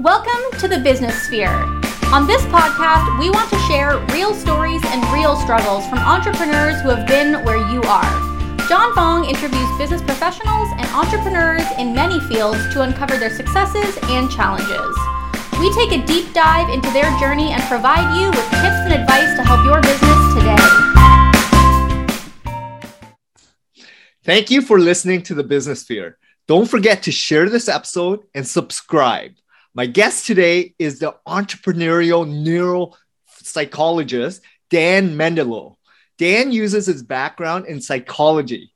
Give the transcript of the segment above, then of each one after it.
Welcome to the Business Sphere. On this podcast, we want to share real stories and real struggles from entrepreneurs who have been where you are. John Fong interviews business professionals and entrepreneurs in many fields to uncover their successes and challenges. We take a deep dive into their journey and provide you with tips and advice to help your business today. Thank you for listening to the Business Sphere. Don't forget to share this episode and subscribe. My guest today is the entrepreneurial neuropsychologist, Dan Mendilow. Dan uses his background in psychology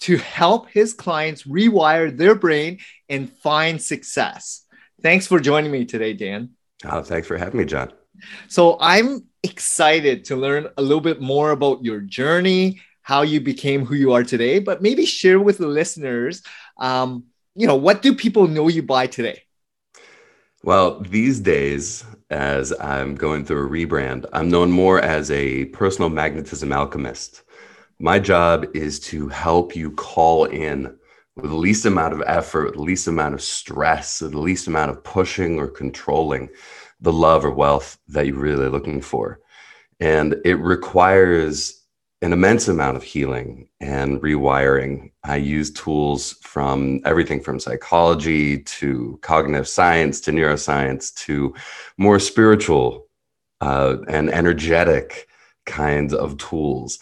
to help his clients rewire their brain and find success. Thanks for joining me today, Dan. Oh, thanks for having me, John. So I'm excited to learn a little bit more about your journey, how you became who you are today, but maybe share with the listeners, um, you know, what do people know you by today? Well, these days, as I'm going through a rebrand, I'm known more as a personal magnetism alchemist. My job is to help you call in with the least amount of effort, the least amount of stress, the least amount of pushing or controlling the love or wealth that you're really looking for. And it requires an immense amount of healing and rewiring. I use tools from everything from psychology to cognitive science to neuroscience to more spiritual uh, and energetic kinds of tools.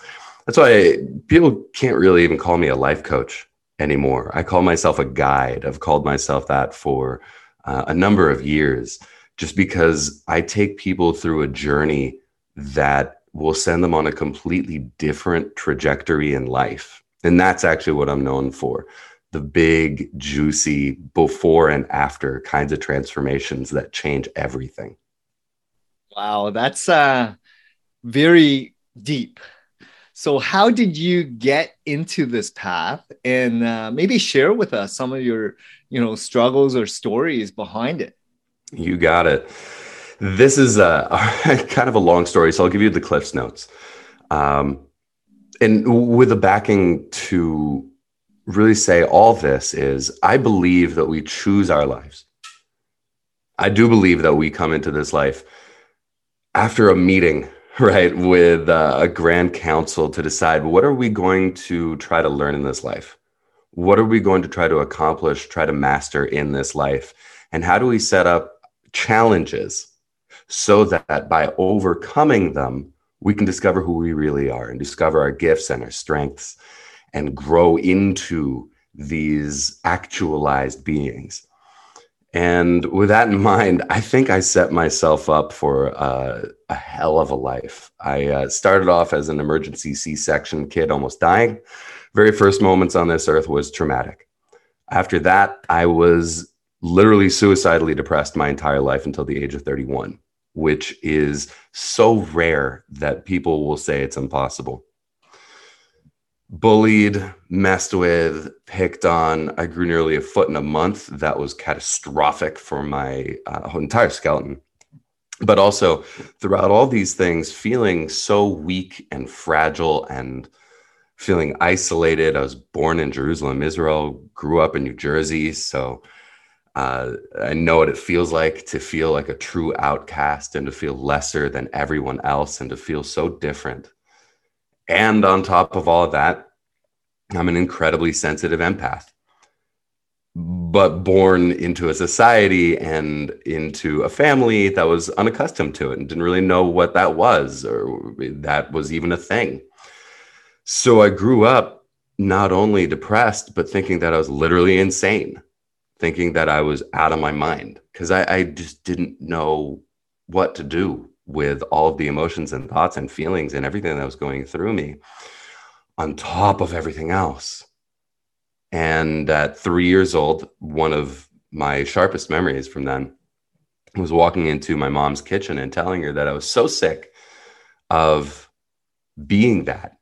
That's why people can't really even call me a life coach anymore. I call myself a guide. I've called myself that for uh, a number of years just because I take people through a journey that will send them on a completely different trajectory in life. And that's actually what I'm known for the big, juicy before and after kinds of transformations that change everything. Wow, that's uh, very deep. So, how did you get into this path, and uh, maybe share with us some of your, you know, struggles or stories behind it? You got it. This is a, a, kind of a long story, so I'll give you the Cliff's notes. Um, and with the backing to really say all this is I believe that we choose our lives. I do believe that we come into this life after a meeting, right, with uh, a grand council to decide what are we going to try to learn in this life? What are we going to try to accomplish, try to master in this life? And how do we set up challenges so that by overcoming them, we can discover who we really are and discover our gifts and our strengths and grow into these actualized beings. And with that in mind, I think I set myself up for uh, a hell of a life. I uh, started off as an emergency C section kid, almost dying. Very first moments on this earth was traumatic. After that, I was literally suicidally depressed my entire life until the age of 31 which is so rare that people will say it's impossible. Bullied, messed with, picked on. I grew nearly a foot in a month. That was catastrophic for my uh, entire skeleton. But also, throughout all these things, feeling so weak and fragile and feeling isolated. I was born in Jerusalem, Israel, grew up in New Jersey. So, uh, I know what it feels like to feel like a true outcast and to feel lesser than everyone else and to feel so different. And on top of all of that, I'm an incredibly sensitive empath, but born into a society and into a family that was unaccustomed to it and didn't really know what that was or that was even a thing. So I grew up not only depressed, but thinking that I was literally insane thinking that I was out of my mind because I, I just didn't know what to do with all of the emotions and thoughts and feelings and everything that was going through me on top of everything else. And at three years old, one of my sharpest memories from then was walking into my mom's kitchen and telling her that I was so sick of being that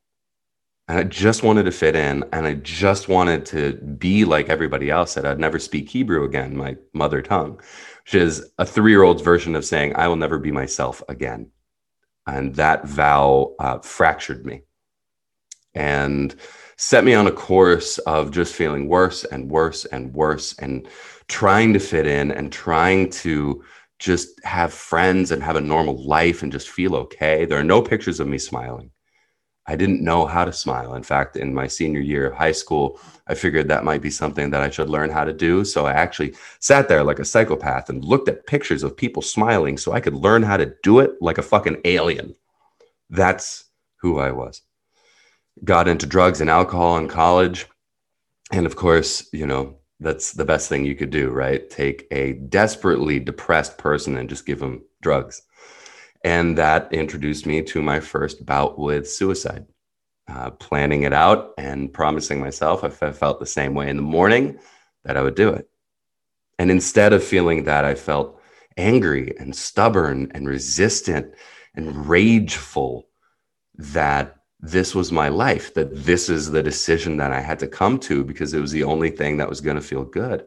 and I just wanted to fit in and I just wanted to be like everybody else that I'd never speak Hebrew again, my mother tongue, which is a three year old's version of saying, I will never be myself again. And that vow uh, fractured me. And set me on a course of just feeling worse and worse and worse and trying to fit in and trying to just have friends and have a normal life and just feel okay. There are no pictures of me smiling. I didn't know how to smile. In fact, in my senior year of high school, I figured that might be something that I should learn how to do. So I actually sat there like a psychopath and looked at pictures of people smiling so I could learn how to do it like a fucking alien. That's who I was. Got into drugs and alcohol in college. And of course, you know, that's the best thing you could do, right? Take a desperately depressed person and just give them drugs. And that introduced me to my first bout with suicide. Uh, planning it out and promising myself if I felt the same way in the morning, that I would do it. And instead of feeling that, I felt angry and stubborn and resistant and rageful that this was my life, that this is the decision that I had to come to because it was the only thing that was going to feel good.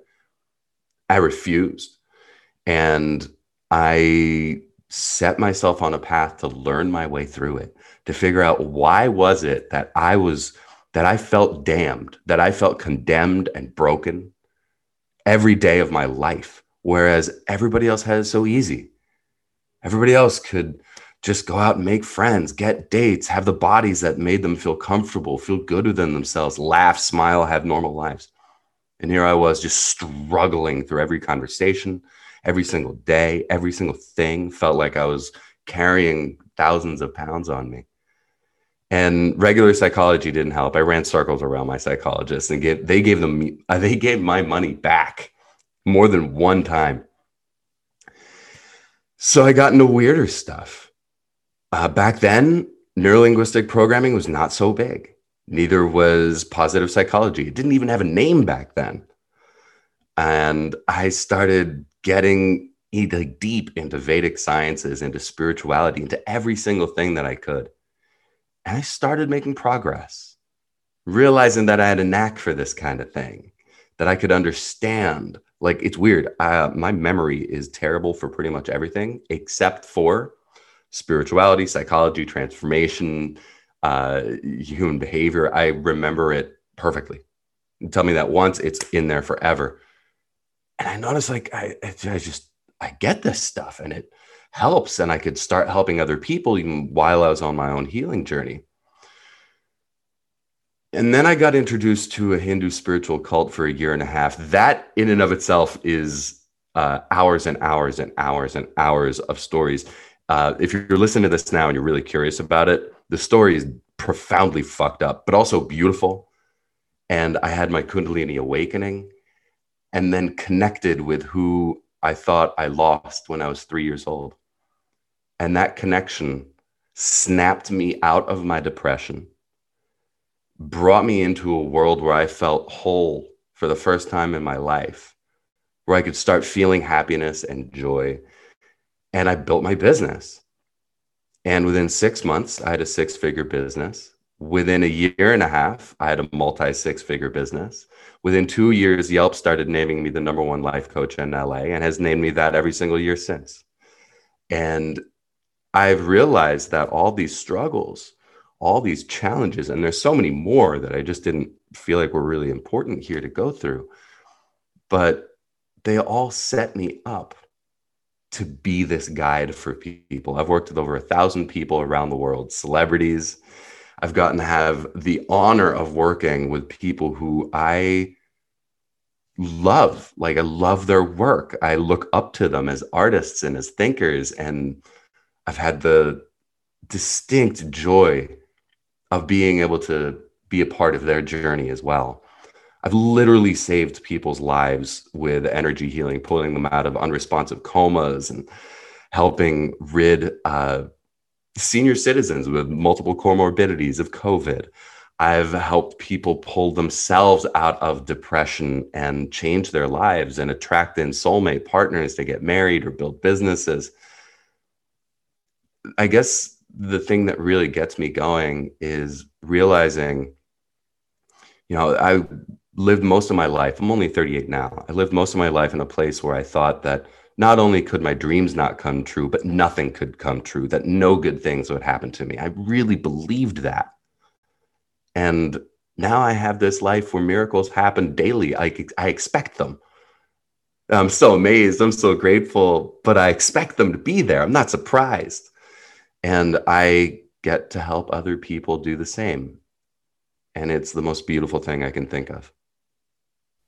I refused. And I set myself on a path to learn my way through it, to figure out why was it that I was that I felt damned, that I felt condemned and broken every day of my life, whereas everybody else had it so easy. Everybody else could just go out and make friends, get dates, have the bodies that made them feel comfortable, feel good within themselves, laugh, smile, have normal lives. And here I was just struggling through every conversation, every single day, every single thing felt like I was carrying thousands of pounds on me. And regular psychology didn't help. I ran circles around my psychologist and gave, they gave them uh, they gave my money back more than one time. So I got into weirder stuff uh, back then, neurolinguistic programming was not so big. Neither was positive psychology. It didn't even have a name back then. And I started getting like deep into Vedic sciences, into spirituality, into every single thing that I could. And I started making progress, realizing that I had a knack for this kind of thing, that I could understand. Like, it's weird. Uh, my memory is terrible for pretty much everything except for spirituality, psychology, transformation, uh, human behavior. I remember it perfectly. Tell me that once, it's in there forever. And I noticed like I, I just I get this stuff and it helps, and I could start helping other people even while I was on my own healing journey. And then I got introduced to a Hindu spiritual cult for a year and a half. That, in and of itself, is uh, hours and hours and hours and hours of stories uh, if you're listening to this now and you're really curious about it, the story is profoundly fucked up, but also beautiful. And I had my Kundalini awakening and then connected with who I thought I lost when I was three years old. And that connection snapped me out of my depression, brought me into a world where I felt whole for the first time in my life, where I could start feeling happiness and joy and I built my business. And within six months, I had a six figure business. Within a year and a half, I had a multi six figure business. Within two years, Yelp started naming me the number one life coach in LA and has named me that every single year since. And I've realized that all these struggles, all these challenges, and there's so many more that I just didn't feel like were really important here to go through, but they all set me up to be this guide for people. I've worked with over a thousand people around the world, celebrities. I've gotten to have the honor of working with people who I love. Like, I love their work. I look up to them as artists and as thinkers. And I've had the distinct joy of being able to be a part of their journey as well. I've literally saved people's lives with energy healing, pulling them out of unresponsive comas and helping rid uh, senior citizens with multiple comorbidities of COVID. I've helped people pull themselves out of depression and change their lives and attract in soulmate partners to get married or build businesses. I guess the thing that really gets me going is realizing, you know, I lived most of my life, I'm only 38 now. I lived most of my life in a place where I thought that not only could my dreams not come true, but nothing could come true, that no good things would happen to me. I really believed that. And now I have this life where miracles happen daily. I, I expect them. I'm so amazed. I'm so grateful, but I expect them to be there. I'm not surprised. And I get to help other people do the same. And it's the most beautiful thing I can think of.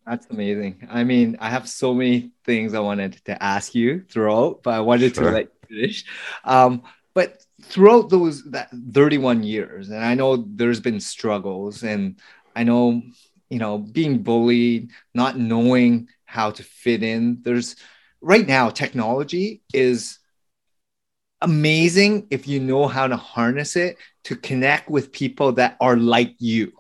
That's amazing. I mean, I have so many things I wanted to ask you throughout, but I wanted sure. to let you finish. Um, but throughout those that 31 years, and I know there's been struggles, and I know you know being bullied, not knowing how to fit in. There's right now technology is amazing if you know how to harness it to connect with people that are like you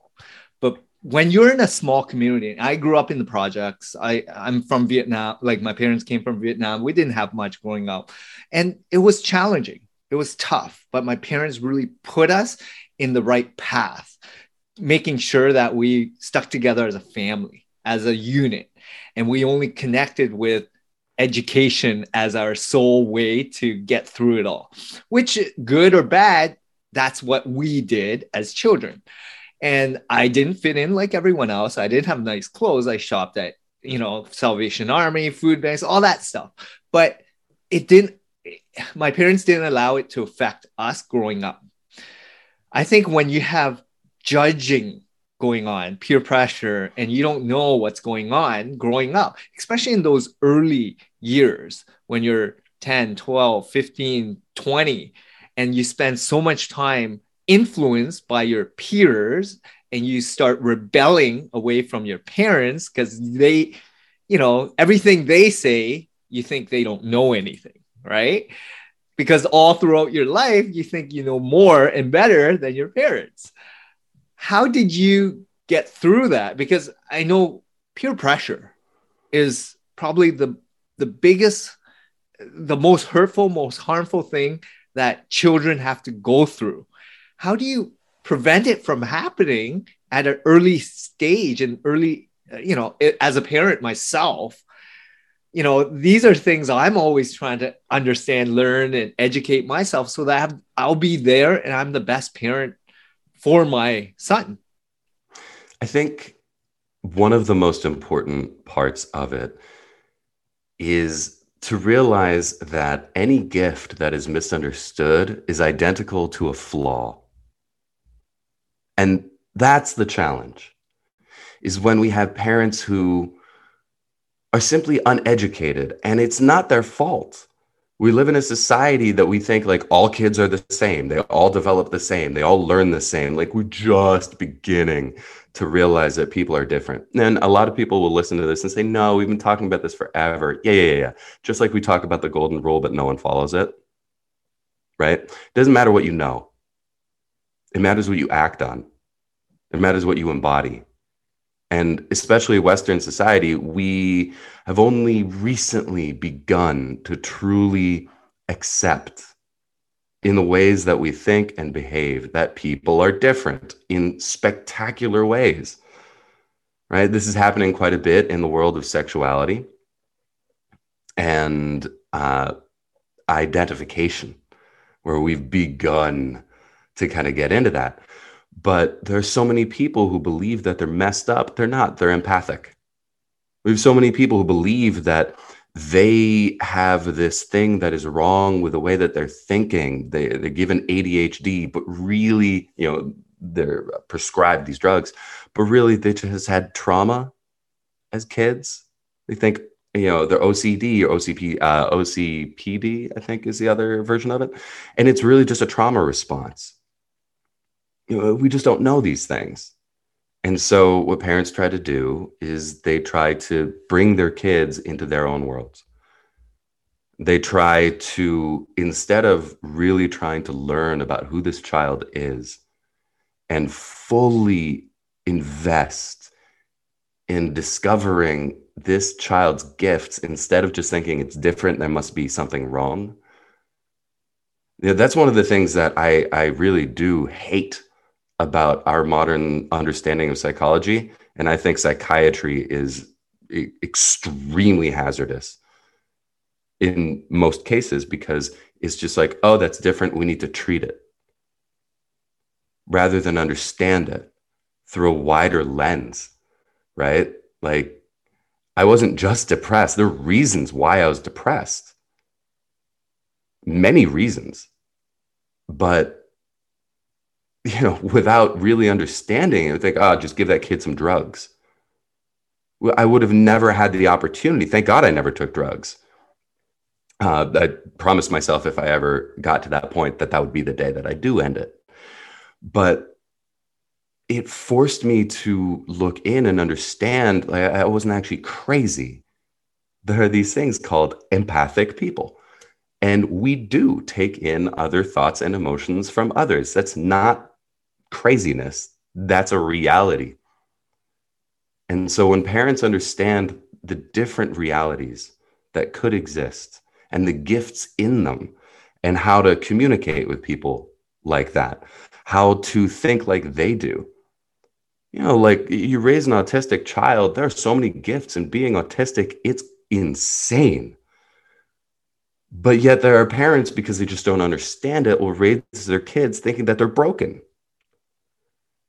when you're in a small community i grew up in the projects. I i'm from vietnam like my parents came from vietnam. We didn't have much growing up. And it was challenging. It was tough but my parents really put us in the right path making sure that we stuck together as a family as a unit. And we only connected with education as our sole way to get through it all which good or bad that's what we did as children and I didn't fit in like everyone else. I didn't have nice clothes. I shopped at, you know, Salvation Army, food banks, all that stuff. But it didn't, my parents didn't allow it to affect us growing up. I think when you have judging going on, peer pressure, and you don't know what's going on growing up, especially in those early years when you're 10, 12, 15, 20, and you spend so much time influenced by your peers and you start rebelling away from your parents because they, you know, everything they say, you think they don't know anything, right? Because all throughout your life, you think you know more and better than your parents. How did you get through that? Because I know peer pressure is probably the the biggest the most hurtful most harmful thing that children have to go through how do you prevent it from happening at an early stage and early uh, you know as a parent myself? You know these are things i'm always trying to understand learn and educate myself so that i'll be there and i'm the best parent for my son. I think one of the most important parts of it is to realize that any gift that is misunderstood is identical to a flaw and that's the challenge is when we have parents who are simply uneducated and it's not their fault. We live in a society that we think like all kids are the same. They all develop the same. They all learn the same. Like we're just beginning to realize that people are different. And a lot of people will listen to this and say, no, we've been talking about this forever. Yeah, yeah, yeah. Just like we talk about the golden rule, but no one follows it. Right? It doesn't matter what you know. It matters what you act on. It matters what you embody. And especially Western society, we have only recently begun to truly accept in the ways that we think and behave that people are different in spectacular ways. Right? This is happening quite a bit in the world of sexuality and uh, identification, where we've begun to kind of get into that. But there's so many people who believe that they're messed up. They're not, they're empathic. We have so many people who believe that they have this thing that is wrong with the way that they're thinking. They, they're given ADHD, but really, you know, they're prescribed these drugs, but really they just had trauma as kids. They think, you know, they're OCD or OCP, uh, OCPD, I think is the other version of it. And it's really just a trauma response we just don't know these things. And so, what parents try to do is they try to bring their kids into their own worlds. They try to, instead of really trying to learn about who this child is and fully invest in discovering this child's gifts, instead of just thinking it's different, there must be something wrong. Yeah, that's one of the things that I, I really do hate about our modern understanding of psychology. And I think psychiatry is extremely hazardous in most cases because it's just like, oh, that's different. We need to treat it rather than understand it through a wider lens, right? Like I wasn't just depressed. There are reasons why I was depressed. Many reasons. But you know, without really understanding, I would think, oh, just give that kid some drugs. I would have never had the opportunity. Thank God I never took drugs. Uh, I promised myself if I ever got to that point that that would be the day that I do end it. But it forced me to look in and understand like, I wasn't actually crazy. There are these things called empathic people. And we do take in other thoughts and emotions from others. That's not craziness, that's a reality. And so when parents understand the different realities that could exist and the gifts in them and how to communicate with people like that, how to think like they do. You know, like you raise an autistic child, there are so many gifts in being autistic, it's insane. But yet there are parents because they just don't understand it will raise their kids thinking that they're broken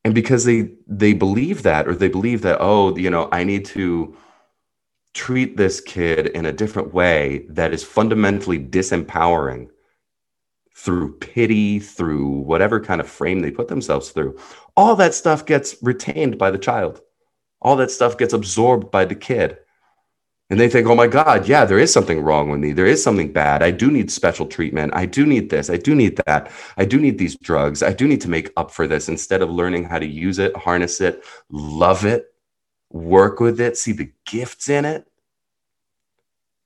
and because they they believe that or they believe that oh you know i need to treat this kid in a different way that is fundamentally disempowering through pity through whatever kind of frame they put themselves through all that stuff gets retained by the child. All that stuff gets absorbed by the kid and they think, oh my God, yeah, there is something wrong with me. There is something bad. I do need special treatment. I do need this. I do need that. I do need these drugs. I do need to make up for this instead of learning how to use it, harness it, love it, work with it, see the gifts in it.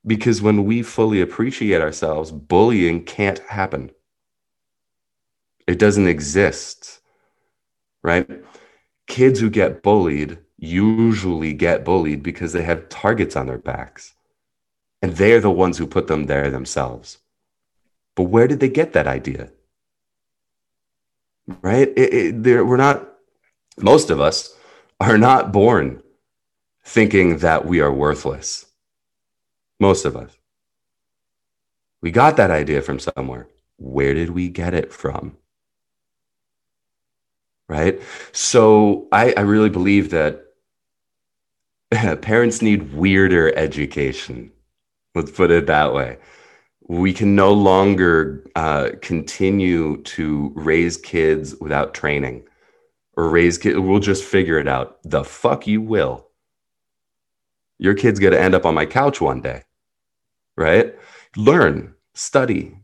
Because when we fully appreciate ourselves, bullying can't happen. It doesn't exist, right? Kids who get bullied usually get bullied because they have targets on their backs. And they're the ones who put them there themselves. But where did they get that idea? Right? It, it, we're not, most of us are not born thinking that we are worthless. Most of us. We got that idea from somewhere. Where did we get it from? Right? So I, I really believe that parents need weirder education. Let's put it that way. We can no longer uh, continue to raise kids without training or raise kids. We'll just figure it out. The fuck you will. Your kid's going to end up on my couch one day, right? Learn, study,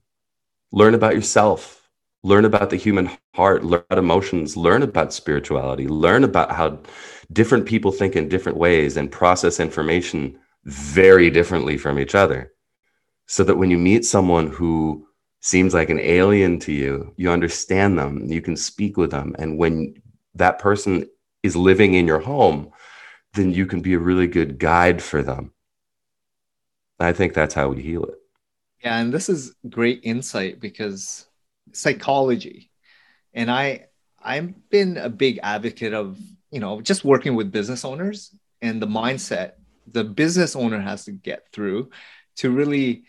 learn about yourself, learn about the human heart, learn about emotions, learn about spirituality, learn about how different people think in different ways and process information very differently from each other. So that when you meet someone who seems like an alien to you, you understand them, you can speak with them. And when that person is living in your home, then you can be a really good guide for them. I think that's how we heal it. Yeah, and this is great insight because psychology, and I I've been a big advocate of you know just working with business owners and the mindset the business owner has to get through to really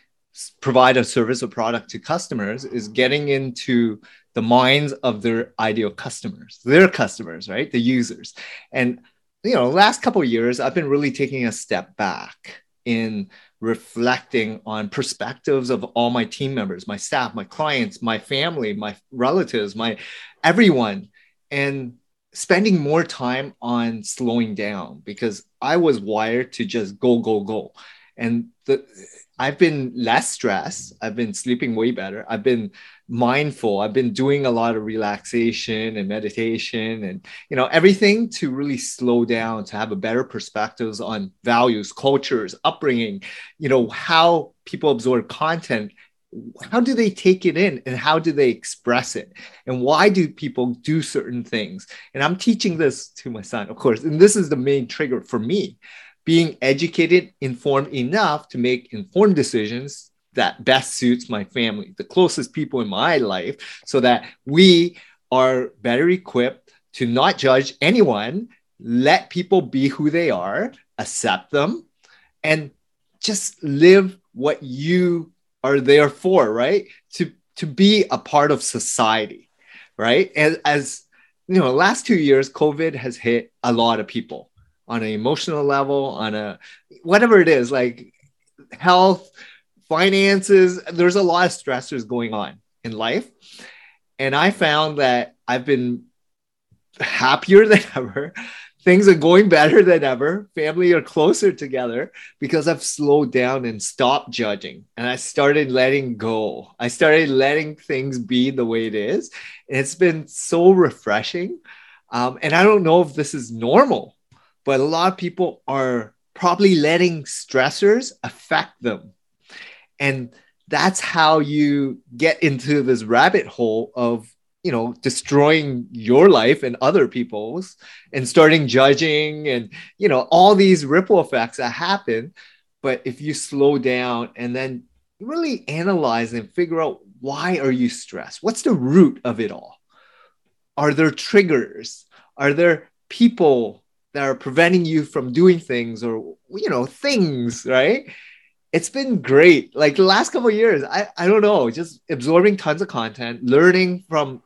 provide a service or product to customers is getting into the minds of their ideal customers their customers right? The users. And you know last couple years i've been really taking a step back in reflecting on perspectives of all my team members my staff my clients my family my relatives my everyone and spending more time on slowing down because I was wired to just go, go, go. And the, I've been less stressed. I've been sleeping way better. I've been mindful. I've been doing a lot of relaxation and meditation and you know everything to really slow down to have a better perspectives on values, cultures, upbringing, you know how people absorb content. How do they take it in and how do they express it? And why do people do certain things? And i'm teaching this to my son of course and this is the main trigger for me. Being educated informed enough to make informed decisions that best suits my family the closest people in my life so that we are better equipped to not judge anyone let people be who they are accept them and just live what you are there for, right? To to be a part of society, right? And as you know, last two years, COVID has hit a lot of people on an emotional level, on a whatever it is, like health, finances. There's a lot of stressors going on in life. And I found that I've been happier than ever. Things are going better than ever. Family are closer together because I've slowed down and stopped judging. And I started letting go. I started letting things be the way it is. And it's been so refreshing. Um, and I don't know if this is normal, but a lot of people are probably letting stressors affect them. And that's how you get into this rabbit hole of you know destroying your life and other people's and starting judging and you know all these ripple effects that happen. But if you slow down and then really analyze and figure out why are you stressed? What's the root of it all? Are there triggers? Are there people that are preventing you from doing things or you know things right it's been great. Like the last couple years i i don't know just absorbing tons of content learning from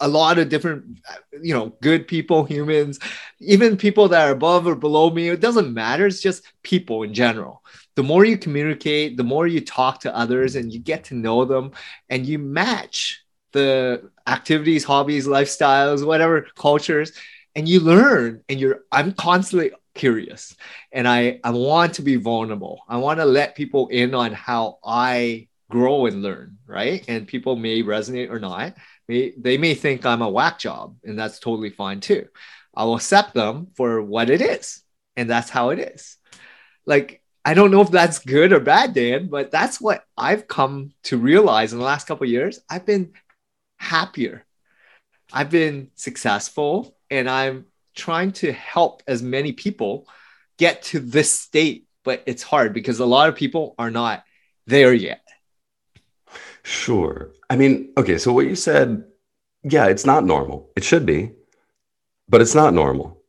a lot of different you know good people humans even people that are above or below me. It doesn't matter. It's just people in general. The more you communicate the more you talk to others and you get to know them and you match the activities hobbies lifestyles whatever cultures and you learn and you're i'm constantly curious and i i want to be vulnerable i want to let people in on how i grow and learn right and people may resonate or not may, they may think I'm a whack job, and that's totally fine too. I'll accept them for what it is, and that's how it is. Like, I don't know if that's good or bad, Dan, but that's what I've come to realize in the last couple years. I've been happier, I've been successful, and I'm trying to help as many people get to this state. But it's hard because a lot of people are not there yet. Sure. I mean, okay, so what you said, yeah, it's not normal. It should be, but it's not normal.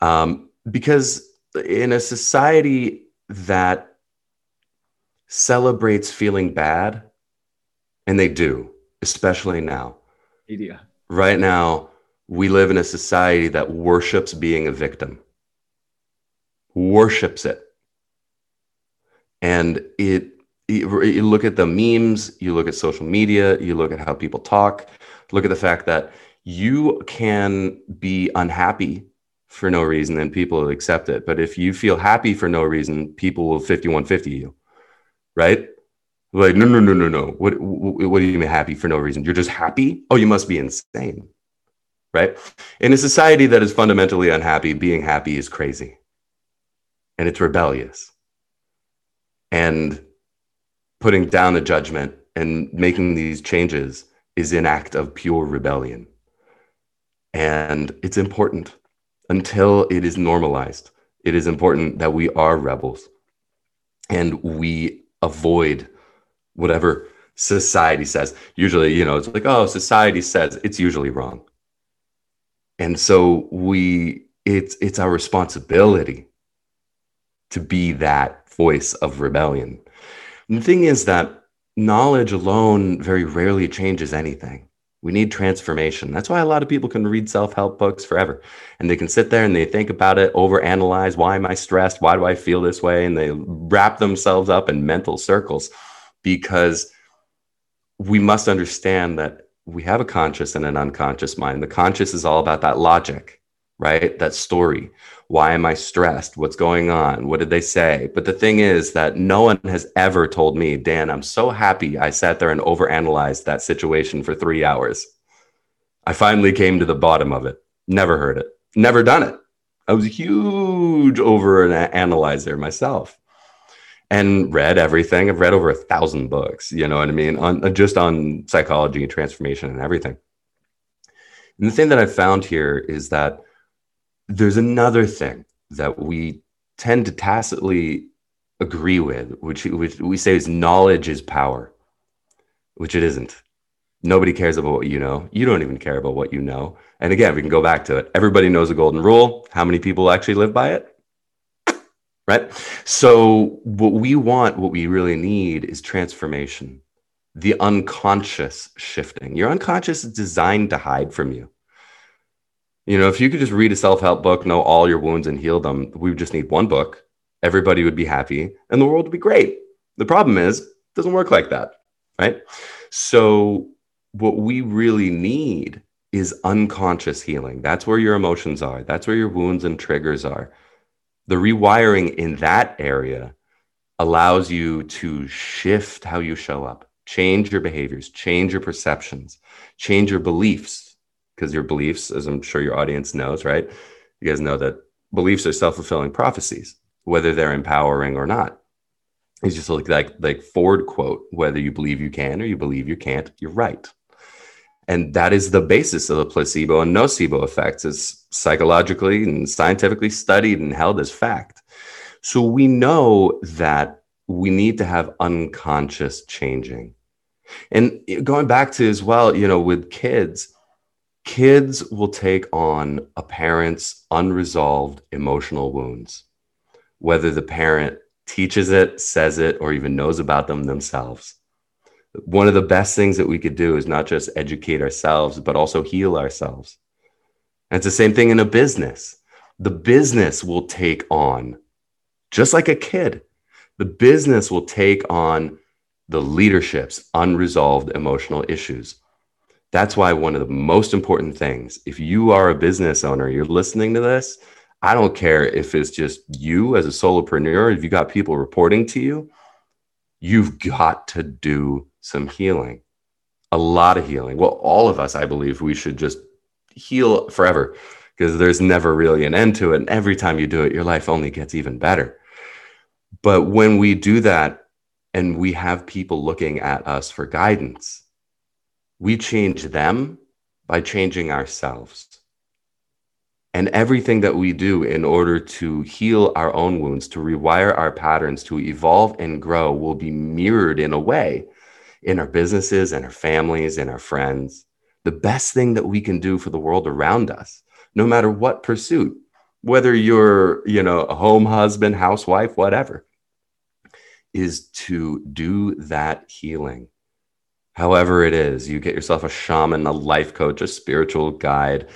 Um, because in a society that celebrates feeling bad, and they do, especially now. Media. Right now, we live in a society that worships being a victim, worships it. And it you look at the memes, you look at social media, you look at how people talk, look at the fact that you can be unhappy for no reason and people will accept it. But if you feel happy for no reason, people will 5150 you, right? Like, no, no, no, no, no. What, what do you mean happy for no reason? You're just happy? Oh, you must be insane, right? In a society that is fundamentally unhappy, being happy is crazy and it's rebellious. And putting down the judgment and making these changes is an act of pure rebellion. And it's important until it is normalized. It is important that we are rebels and we avoid whatever society says. Usually, you know, it's like, oh, society says it's usually wrong. And so we it's it's our responsibility to be that voice of rebellion and the thing is that knowledge alone very rarely changes anything. We need transformation. That's why a lot of people can read self help books forever and they can sit there and they think about it, overanalyze. Why am I stressed? Why do I feel this way? And they wrap themselves up in mental circles because we must understand that we have a conscious and an unconscious mind. The conscious is all about that logic, right? That story. Why am I stressed? What's going on? What did they say? But the thing is that no one has ever told me, Dan, I'm so happy I sat there and overanalyzed that situation for three hours. I finally came to the bottom of it. Never heard it. Never done it. I was a huge over analyzer myself and read everything. I've read over a thousand books, you know what I mean? On just on psychology and transformation and everything. And the thing that I've found here is that there's another thing that we tend to tacitly agree with, which, which we say is knowledge is power, which it isn't. Nobody cares about what you know. You don't even care about what you know. And again, we can go back to it. Everybody knows a golden rule. How many people actually live by it? Right? So, what we want, what we really need is transformation, the unconscious shifting. Your unconscious is designed to hide from you You know, if you could just read a self help book, know all your wounds, and heal them, we would just need one book. Everybody would be happy and the world would be great. The problem is, it doesn't work like that, right? So, what we really need is unconscious healing. That's where your emotions are, that's where your wounds and triggers are. The rewiring in that area allows you to shift how you show up, change your behaviors, change your perceptions, change your beliefs. Because your beliefs, as I'm sure your audience knows, right? You guys know that beliefs are self fulfilling prophecies, whether they're empowering or not. It's just like, like like Ford quote: "Whether you believe you can or you believe you can't, you're right." And that is the basis of the placebo and nocebo effects. It's psychologically and scientifically studied and held as fact. So we know that we need to have unconscious changing. And going back to as well, you know, with kids, kids will take on a parent's unresolved emotional wounds, whether the parent teaches it, says it, or even knows about them themselves one of the best things that we could do is not just educate ourselves, but also heal ourselves. And it's the same thing in a business. The business will take on, just like a kid, the business will take on the leadership's unresolved emotional issues. That's why one of the most important things, if you are a business owner, you're listening to this, I don't care if it's just you as a solopreneur, if you got people reporting to you, you've got to do some healing, a lot of healing. Well, all of us, I believe, we should just heal forever because there's never really an end to it. And every time you do it, your life only gets even better. But when we do that and we have people looking at us for guidance, we change them by changing ourselves. And everything that we do in order to heal our own wounds, to rewire our patterns, to evolve and grow will be mirrored in a way in our businesses and our families and our friends. The best thing that we can do for the world around us, no matter what pursuit, whether you're, you know, a home husband, housewife, whatever, is to do that healing. However, it is, you get yourself a shaman, a life coach, a spiritual guide,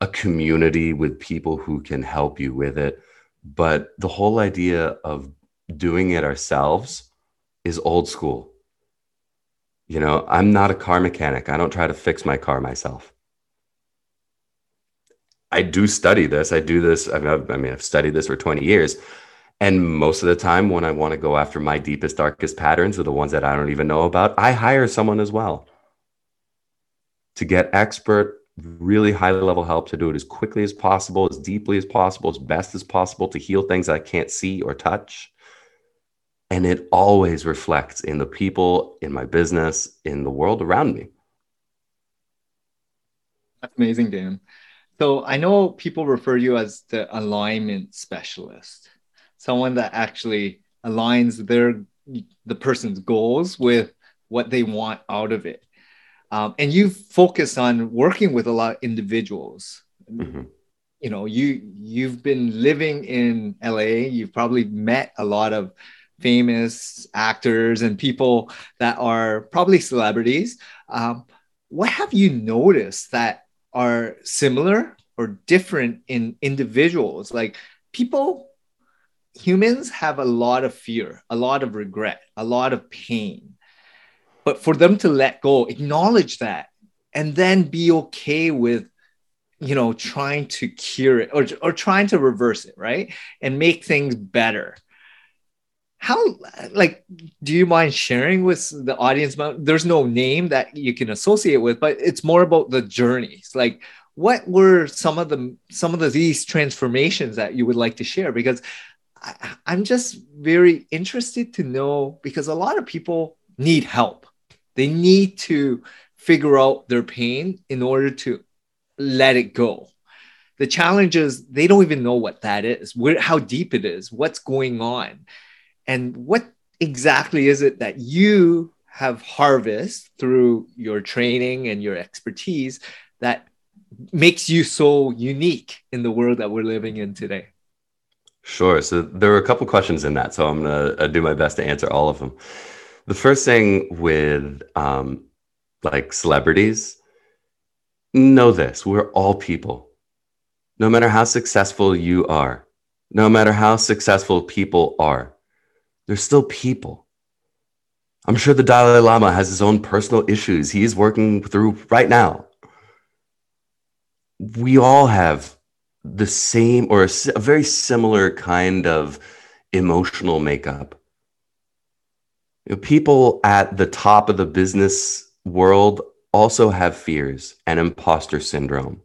a community with people who can help you with it. But the whole idea of doing it ourselves is old school. You know, I'm not a car mechanic. I don't try to fix my car myself. I do study this. I do this. I mean, I've studied this for 20 years. And most of the time, when I want to go after my deepest, darkest patterns or the ones that I don't even know about, I hire someone as well to get expert, really high level help to do it as quickly as possible, as deeply as possible, as best as possible to heal things I can't see or touch and it always reflects in the people, in my business, in the world around me. That's amazing, Dan. So I know people refer you as the alignment specialist, someone that actually aligns their the person's goals with what they want out of it. Um, and you focus on working with a lot of individuals. Mm-hmm. You know, you you've been living in LA. You've probably met a lot of famous actors and people that are probably celebrities. Um, what have you noticed that are similar or different in individuals? Like people, humans have a lot of fear, a lot of regret, a lot of pain. But for them to let go, acknowledge that, and then be okay with you know trying to cure it or, or trying to reverse it right and make things better how like do you mind sharing with the audience there's no name that you can associate with but it's more about the journeys. Like what were some of the some of the, these transformations that you would like to share? Because I, i'm just very interested to know because a lot of people need help. They need to figure out their pain in order to let it go. The challenge is they don't even know what that is. Where how deep it is. What's going on and what exactly is it that you have harvest through your training and your expertise that makes you so unique in the world that we're living in today? Sure. So there were a couple questions in that, so I'm gonna do my best to answer all of them. The first thing with um, like celebrities, know this: we're all people. no matter how successful you are, no matter how successful people are, they're still people. I'm sure the Dalai Lama has his own personal issues he's working through right now. We all have the same or a, a very similar kind of emotional makeup. You know, people at the top of the business world also have fears and imposter syndrome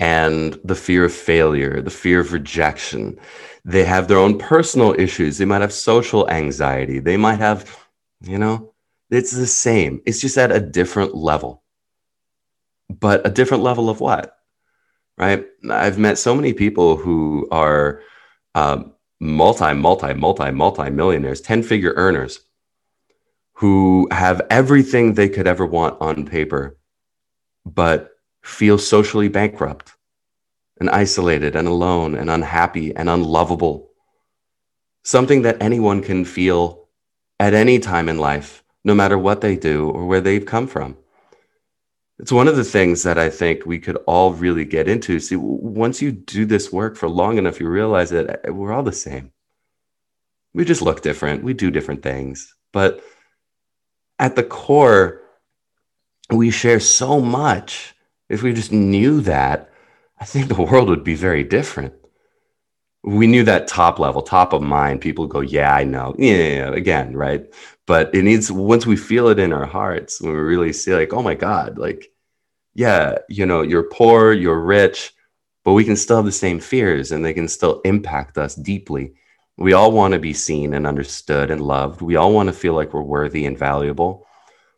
and the fear of failure, the fear of rejection. They have their own personal issues. They might have social anxiety. They might have, you know, it's the same. It's just at a different level. But a different level of what? Right? I've met so many people who are um, multi, multi, multi, multi millionaires, 10 figure earners who have everything they could ever want on paper, but feel socially bankrupt and isolated and alone and unhappy and unlovable. Something that anyone can feel at any time in life, no matter what they do or where they've come from. It's one of the things that I think we could all really get into. See, once you do this work for long enough, you realize that eh, we're all the same. We just look different, we do different things. But at the core, we share so much. If we just knew that, I think the world would be very different. We knew that top level, top of mind, people go, Yeah, I know. Yeah, yeah, again, right? But it needs, once we feel it in our hearts, when we really see, like, oh my God, like, yeah, you know, you're poor, you're rich, but we can still have the same fears and they can still impact us deeply we all want to be seen and understood and loved. We all want to feel like we're worthy and valuable.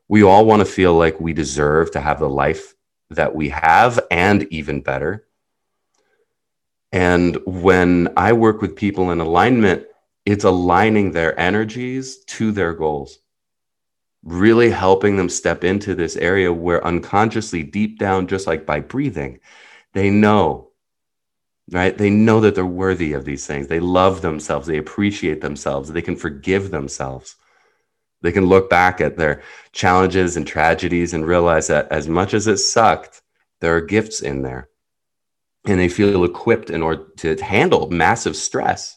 We all want to feel like we deserve to have the life that we have and even better. And when I work with people in alignment, it's aligning their energies to their goals, really helping them step into this area where unconsciously, deep down, just like by breathing, they know right? They know that they're worthy of these things. They love themselves. They appreciate themselves. They can forgive themselves. They can look back at their challenges and tragedies and realize that as much as it sucked, there are gifts in there. And they feel equipped in order to handle massive stress.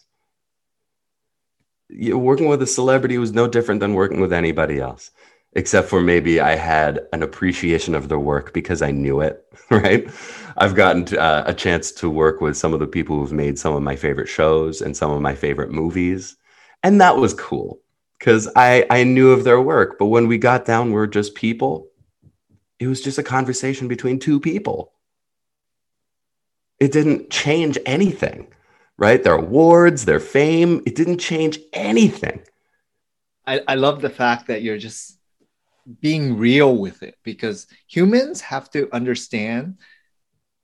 Working with a celebrity was no different than working with anybody else except for maybe I had an appreciation of their work because I knew it, right? I've gotten to, uh, a chance to work with some of the people who've made some of my favorite shows and some of my favorite movies. And that was cool because I, I knew of their work. But when we got down, we we're just people. It was just a conversation between two people. It didn't change anything, right? Their awards, their fame, it didn't change anything. I, I love the fact that you're just being real with it because humans have to understand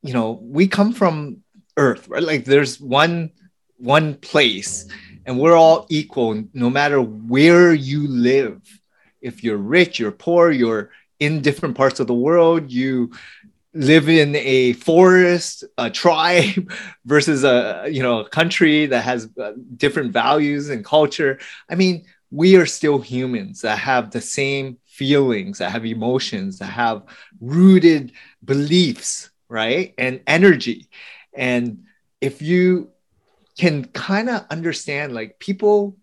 you know we come from earth right like there's one one place and we're all equal no matter where you live if you're rich you're poor you're in different parts of the world you live in a forest a tribe versus a you know a country that has uh, different values and culture i mean we are still humans that have the same feelings, that have emotions, that have rooted beliefs, right? And energy. And if you can kind of understand like people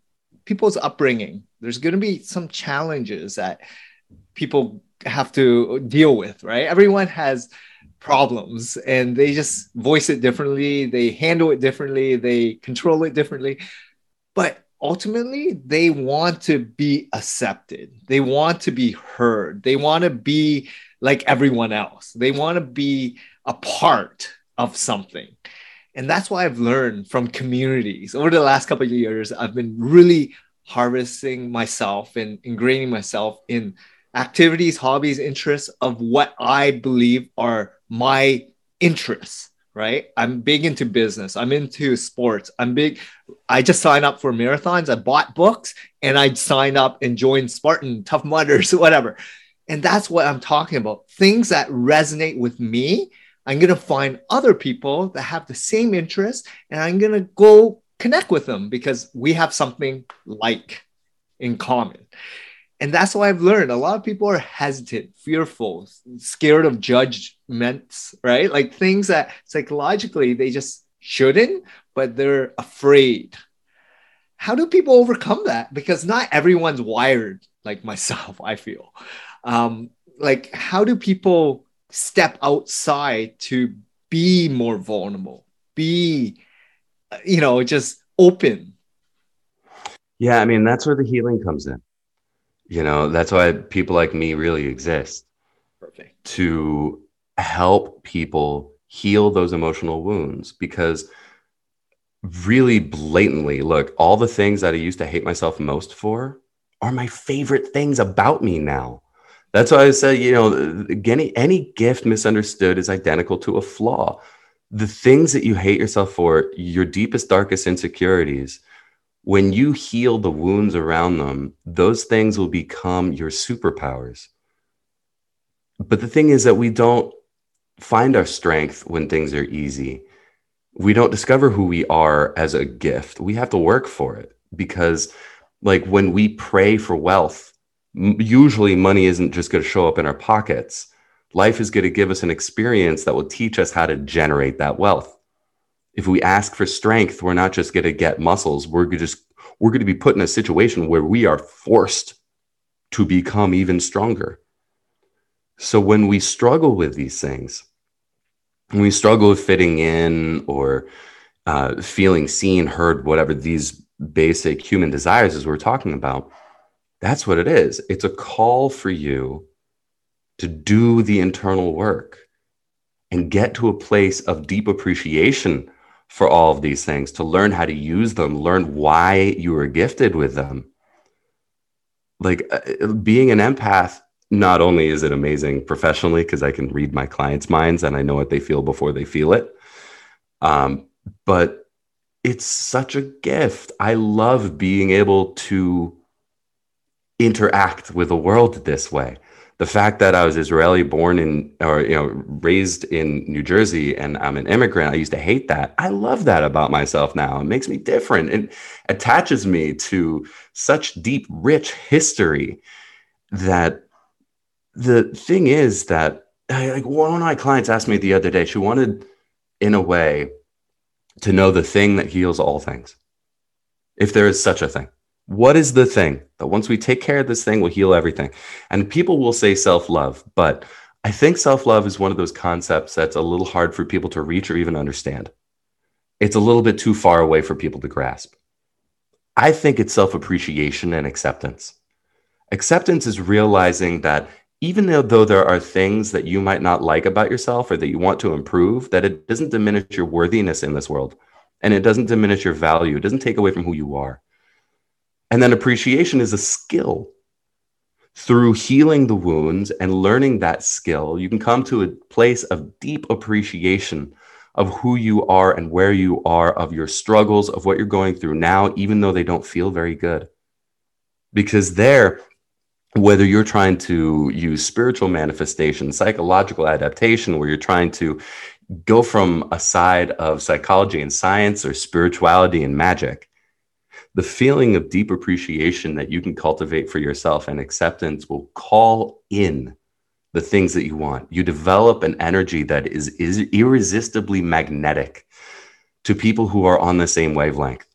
people's upbringing, there's going to be some challenges that people have to deal with, right? Everyone has problems and they just voice it differently, they handle it differently, they control it differently. But ultimately they want to be accepted. They want to be heard. They want to be like everyone else. They want to be a part of something and that's why i've learned from communities over the last couple of years i've been really harvesting myself and ingraining myself in activities hobbies interests of what i believe are my interests right? I'm big into business. I'm into sports. I'm big. I just signed up for marathons. I bought books and I signed up and joined Spartan, Tough Mudders, whatever. And that's what I'm talking about. Things that resonate with me. I'm going to find other people that have the same interest and I'm going to go connect with them because we have something like in common. and that's why I've learned a lot of people are hesitant, fearful, scared of judgments, right? Like things that psychologically they just shouldn't, but they're afraid. How do people overcome that? Because not everyone's wired like myself, I feel. Um, like, how do people step outside to be more vulnerable, be, you know, just open? Yeah, I mean, that's where the healing comes in you know, that's why people like me really exist. Perfect. To help people heal those emotional wounds because really blatantly, look, all the things that I used to hate myself most for are my favorite things about me now. That's why I said, you know, any, any gift misunderstood is identical to a flaw. The things that you hate yourself for, your deepest, darkest insecurities, when you heal the wounds around them, those things will become your superpowers. But the thing is that we don't find our strength when things are easy. We don't discover who we are as a gift. We have to work for it because, like, when we pray for wealth, usually money isn't just going to show up in our pockets. Life is going to give us an experience that will teach us how to generate that wealth if we ask for strength, we're not just going to get muscles. We're just we're going to be put in a situation where we are forced to become even stronger. So when we struggle with these things, when we struggle with fitting in or uh, feeling seen, heard, whatever these basic human desires as we're talking about, that's what it is. It's a call for you to do the internal work and get to a place of deep appreciation for all of these things, to learn how to use them, learn why you were gifted with them. Like uh, being an empath, not only is it amazing professionally because I can read my clients' minds and I know what they feel before they feel it, um, but it's such a gift. I love being able to interact with the world this way the fact that I was Israeli born in or you know raised in New Jersey and I'm an immigrant, I used to hate that. I love that about myself now. It makes me different. It attaches me to such deep, rich history that the thing is that like one of my clients asked me the other day, she wanted in a way to know the thing that heals all things. If there is such a thing. What is the thing that once we take care of this thing, we'll heal everything? And people will say self love, but I think self love is one of those concepts that's a little hard for people to reach or even understand. It's a little bit too far away for people to grasp. I think it's self appreciation and acceptance. Acceptance is realizing that even though there are things that you might not like about yourself or that you want to improve, that it doesn't diminish your worthiness in this world and it doesn't diminish your value. It doesn't take away from who you are. And then appreciation is a skill. Through healing the wounds and learning that skill, you can come to a place of deep appreciation of who you are and where you are, of your struggles, of what you're going through now, even though they don't feel very good. Because there, whether you're trying to use spiritual manifestation, psychological adaptation, where you're trying to go from a side of psychology and science or spirituality and magic, the feeling of deep appreciation that you can cultivate for yourself and acceptance will call in the things that you want. You develop an energy that is, is irresistibly magnetic to people who are on the same wavelength,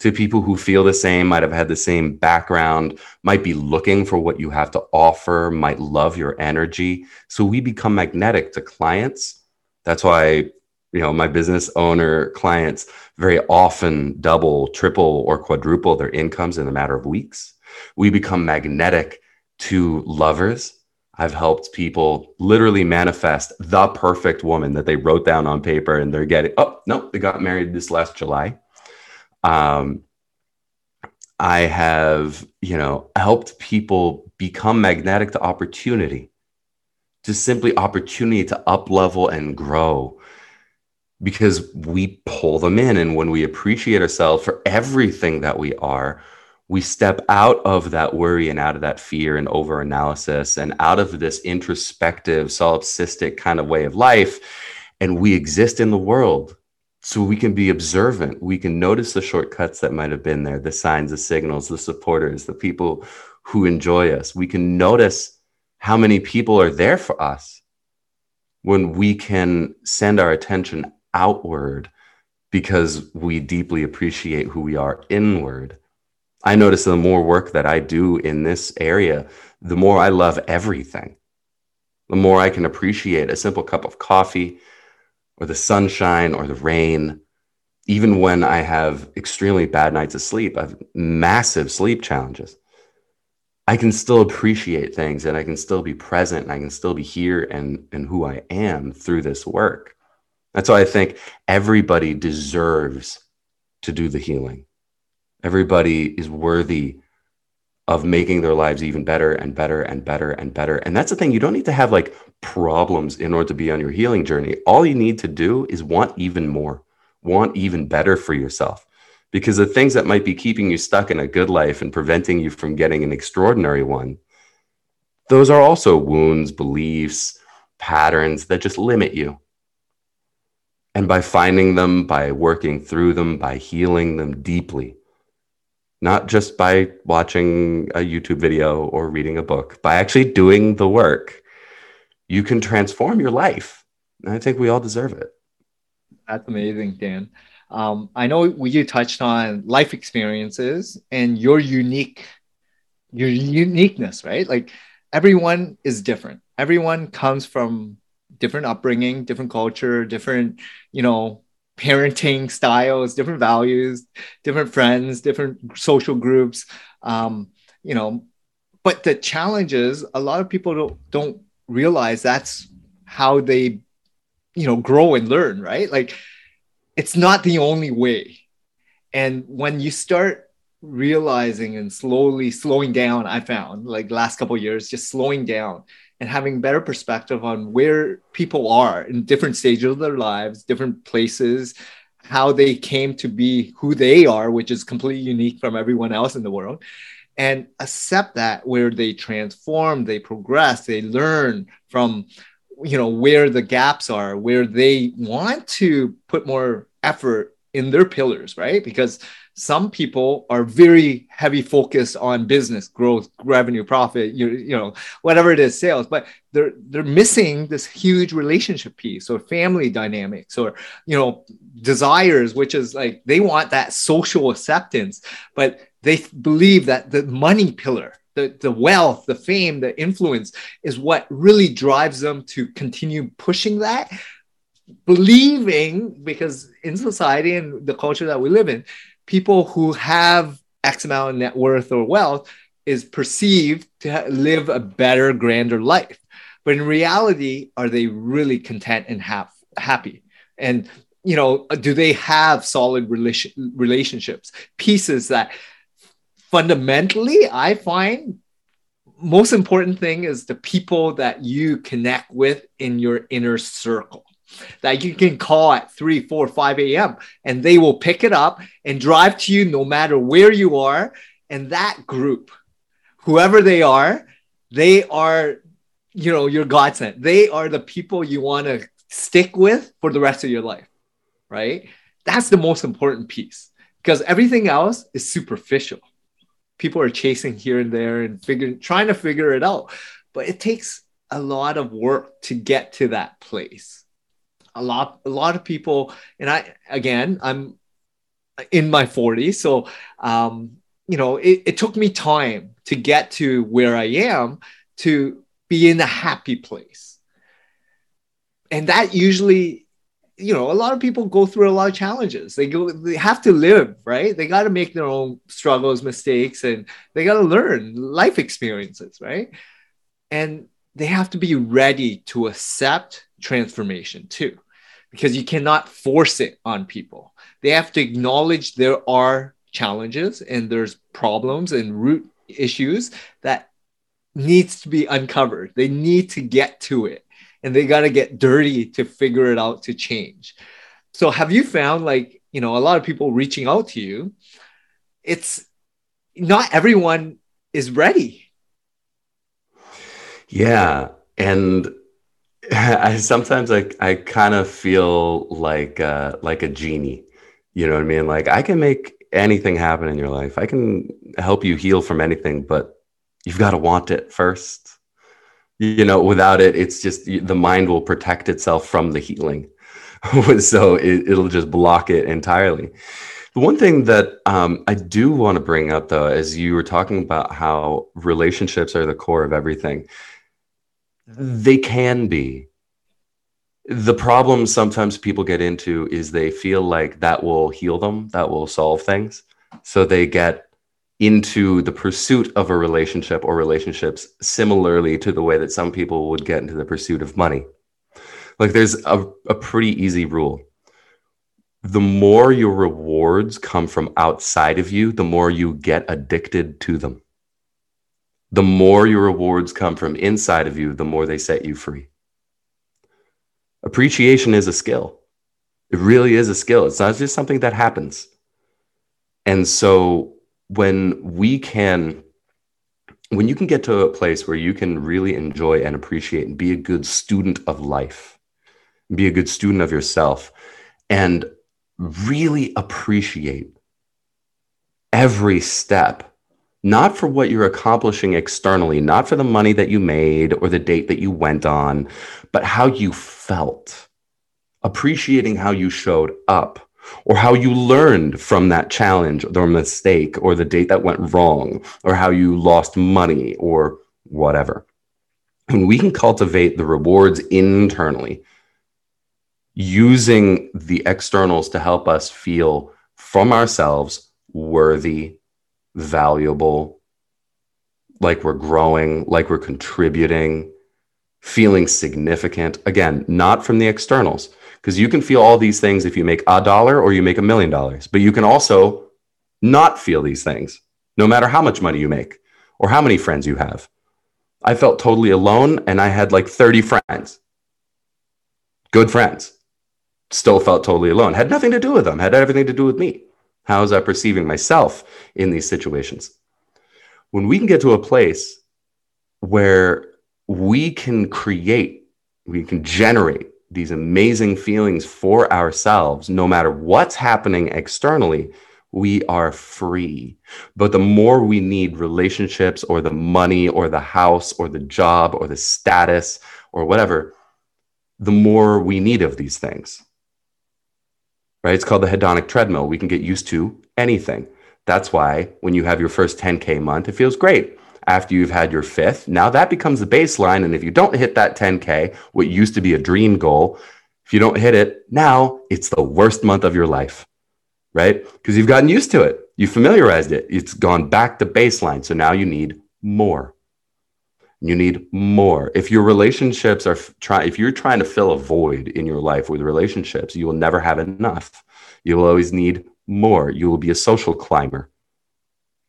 to people who feel the same, might have had the same background, might be looking for what you have to offer, might love your energy. So we become magnetic to clients. That's why you know my business owner clients very often double triple or quadruple their incomes in a matter of weeks. We become magnetic to lovers. I've helped people literally manifest the perfect woman that they wrote down on paper and they're getting oh no they got married this last july. Um, i have you know helped people become magnetic to opportunity to simply opportunity to up level and grow because we pull them in. And when we appreciate ourselves for everything that we are, we step out of that worry and out of that fear and over analysis and out of this introspective, solipsistic kind of way of life. And we exist in the world. So we can be observant. We can notice the shortcuts that might have been there, the signs, the signals, the supporters, the people who enjoy us. We can notice how many people are there for us when we can send our attention outward because we deeply appreciate who we are inward. I notice the more work that I do in this area, the more I love everything, the more I can appreciate a simple cup of coffee or the sunshine or the rain. Even when I have extremely bad nights of sleep, I have massive sleep challenges. I can still appreciate things and I can still be present and I can still be here and, and who I am through this work. That's why I think everybody deserves to do the healing. Everybody is worthy of making their lives even better and better and better and better. And that's the thing, you don't need to have like problems in order to be on your healing journey. All you need to do is want even more, want even better for yourself. Because the things that might be keeping you stuck in a good life and preventing you from getting an extraordinary one, those are also wounds, beliefs, patterns that just limit you. And by finding them, by working through them, by healing them deeply, not just by watching a YouTube video or reading a book, by actually doing the work, you can transform your life. And I think we all deserve it. That's amazing, Dan. Um, I know you touched on life experiences and your unique, your uniqueness, right? Like everyone is different. Everyone comes from different upbringing, different culture, different, you know, parenting styles, different values, different friends, different social groups. Um, you know, but the challenge is a lot of people don't, don't realize that's how they, you know, grow and learn, right? Like it's not the only way. And when you start realizing and slowly slowing down, I found like last couple years, just slowing down and having better perspective on where people are in different stages of their lives, different places, how they came to be who they are, which is completely unique from everyone else in the world, and accept that where they transform, they progress, they learn from you know where the gaps are where they want to put more effort in their pillars right? Because some people are very heavy focused on business growth revenue profit you, you know whatever it is sales but they're they're missing this huge relationship piece or family dynamics or you know desires which is like they want that social acceptance but they believe that the money pillar the, the wealth the fame the influence is what really drives them to continue pushing that believing because in society and the culture that we live in people who have X amount of net worth or wealth is perceived to live a better, grander life. But in reality, are they really content and ha- happy? And you know, do they have solid relation- relationships, pieces that fundamentally I find most important thing is the people that you connect with in your inner circle that you can call at 3, 4, 5 a.m. and they will pick it up and drive to you no matter where you are. And that group, whoever they are, they are, you know, your godsend. They are the people you want to stick with for the rest of your life, right? That's the most important piece because everything else is superficial. People are chasing here and there and figuring, trying to figure it out. But it takes a lot of work to get to that place a lot a lot of people and i again i'm in my 40s so um you know it, it took me time to get to where i am to be in a happy place. And that usually you know a lot of people go through a lot of challenges. They go they have to live right? They got to make their own struggles mistakes and they got to learn life experiences right? And they have to be ready to accept transformation too because you cannot force it on people. They have to acknowledge there are challenges and there's problems and root issues that needs to be uncovered. They need to get to it and they got to get dirty to figure it out to change. So have you found like, you know, a lot of people reaching out to you, it's not everyone is ready. Yeah. And I sometimes I I kind of feel like uh, like a genie. You know what I mean? Like I can make anything happen in your life. I can help you heal from anything, but you've got to want it first. You know, without it, it's just the mind will protect itself from the healing. so it, will just block it entirely. The one thing that um, I do want to bring up, though, as you were talking about how relationships are the core of everything, they can be. The problem sometimes people get into is they feel like that will heal them, that will solve things. So they get into the pursuit of a relationship or relationships similarly to the way that some people would get into the pursuit of money. Like there's a, a pretty easy rule. The more your rewards come from outside of you, the more you get addicted to them. The more your rewards come from inside of you, the more they set you free. Appreciation is a skill. It really is a skill. It's not just something that happens. And so when we can when you can get to a place where you can really enjoy and appreciate and be a good student of life be a good student of yourself and really appreciate every step not for what you're accomplishing externally not for the money that you made or the date that you went on but how you felt appreciating how you showed up or how you learned from that challenge or mistake or the date that went wrong or how you lost money or whatever. And we can cultivate the rewards internally using the externals to help us feel from ourselves worthy, valuable, like we're growing, like we're contributing, feeling significant. Again, not from the externals because you can feel all these things if you make a dollar or you make a million dollars, but you can also not feel these things no matter how much money you make or how many friends you have. I felt totally alone and I had like 30 friends, good friends. Still felt totally alone. Had nothing to do with them, had everything to do with me. How was I perceiving myself in these situations? When we can get to a place where we can create, we can generate these amazing feelings for ourselves, no matter what's happening externally, we are free. But the more we need relationships or the money or the house or the job or the status or whatever, the more we need of these things. Right? It's called the hedonic treadmill. We can get used to anything. That's why when you have your first 10K month, it feels great after you've had your fifth. Now that becomes the baseline. And if you don't hit that 10K, what used to be a dream goal, if you don't hit it, now it's the worst month of your life, right? Because you've gotten used to it. You familiarized it. It's gone back to baseline. So now you need more. You need more. If your relationships are trying, if you're trying to fill a void in your life with relationships, you will never have enough. You will always need more. You will be a social climber,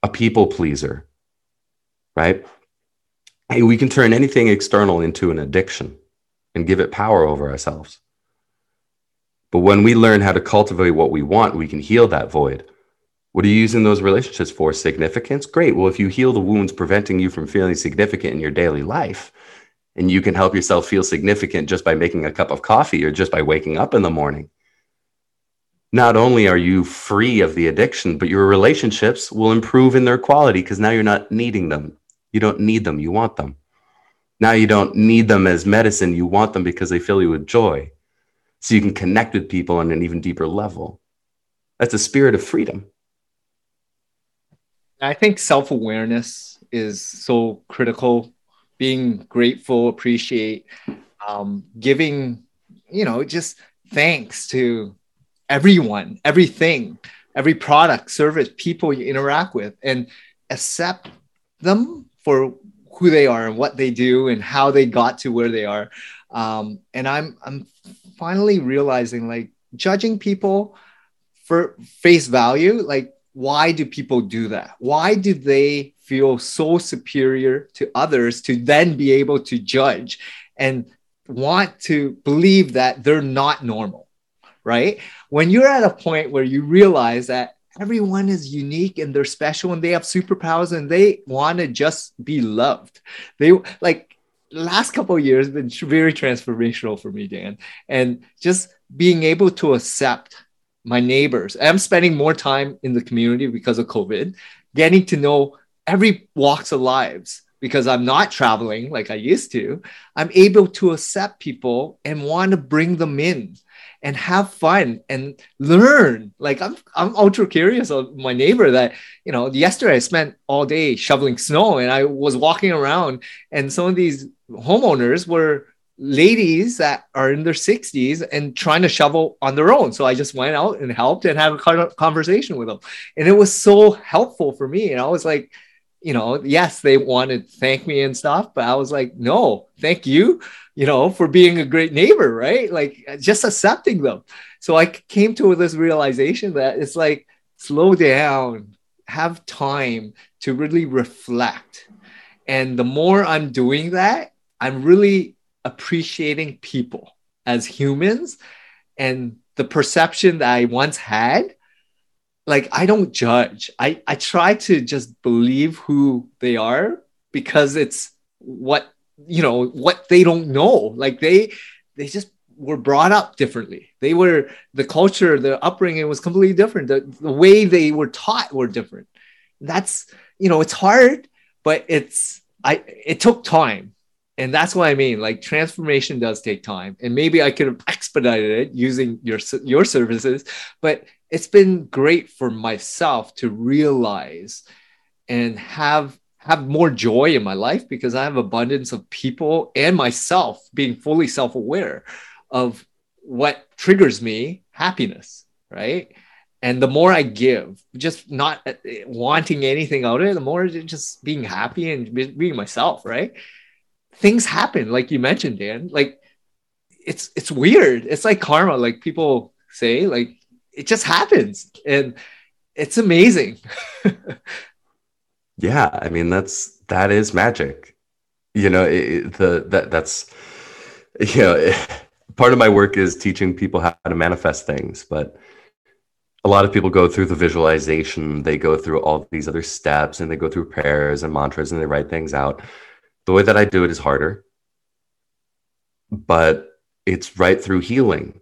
a people pleaser, right? Hey, we can turn anything external into an addiction and give it power over ourselves. But when we learn how to cultivate what we want, we can heal that void. What are you using those relationships for? Significance? Great. Well, if you heal the wounds preventing you from feeling significant in your daily life, and you can help yourself feel significant just by making a cup of coffee or just by waking up in the morning, not only are you free of the addiction, but your relationships will improve in their quality because now you're not needing them. You don't need them, you want them. Now you don't need them as medicine, you want them because they fill you with joy. So you can connect with people on an even deeper level. That's a spirit of freedom. I think self awareness is so critical. Being grateful, appreciate, um, giving, you know, just thanks to everyone, everything, every product, service, people you interact with, and accept them for who they are and what they do and how they got to where they are. Um, and I'm I'm finally realizing like judging people for face value, like why do people do that? Why do they feel so superior to others to then be able to judge and want to believe that they're not normal? Right? When you're at a point where you realize that everyone is unique and they're special and they have superpowers and they want to just be loved. They like last couple of years been very transformational for me, Dan, and just being able to accept my neighbors. I'm spending more time in the community because of COVID, getting to know every walks of lives because I'm not traveling like I used to, I'm able to accept people and want to bring them in and have fun and learn. Like I'm I'm ultra curious of my neighbor that, you know, yesterday I spent all day shoveling snow and I was walking around and some of these homeowners were ladies that are in their 60s and trying to shovel on their own. So I just went out and helped and had a conversation with them. And it was so helpful for me. And I was like, you know, yes, they wanted to thank me and stuff, but I was like, no, thank you, you know, for being a great neighbor, right? Like just accepting them. So I came to this realization that it's like slow down, have time to really reflect. And the more I'm doing that, I'm really appreciating people as humans and the perception that I once had like I don't judge. I I try to just believe who they are because it's what you know what they don't know. Like they they just were brought up differently. They were the culture, the upbringing was completely different. The, the way they were taught were different. That's you know it's hard, but it's I it took time. And that's what I mean. Like transformation does take time, and maybe I could have expedited it using your your services, but it's been great for myself to realize and have have more joy in my life because I have abundance of people and myself being fully self-aware of what triggers me happiness, right? And the more I give, just not uh, wanting anything out of it, the more just being happy and being myself, right? Things happen, like you mentioned, Dan. Like it's it's weird. It's like karma, like people say, like it just happens and it's amazing yeah i mean that's that is magic you know it, the that that's you know it, part of my work is teaching people how to manifest things but a lot of people go through the visualization they go through all these other steps and they go through prayers and mantras and they write things out the way that i do it is harder but it's right through healing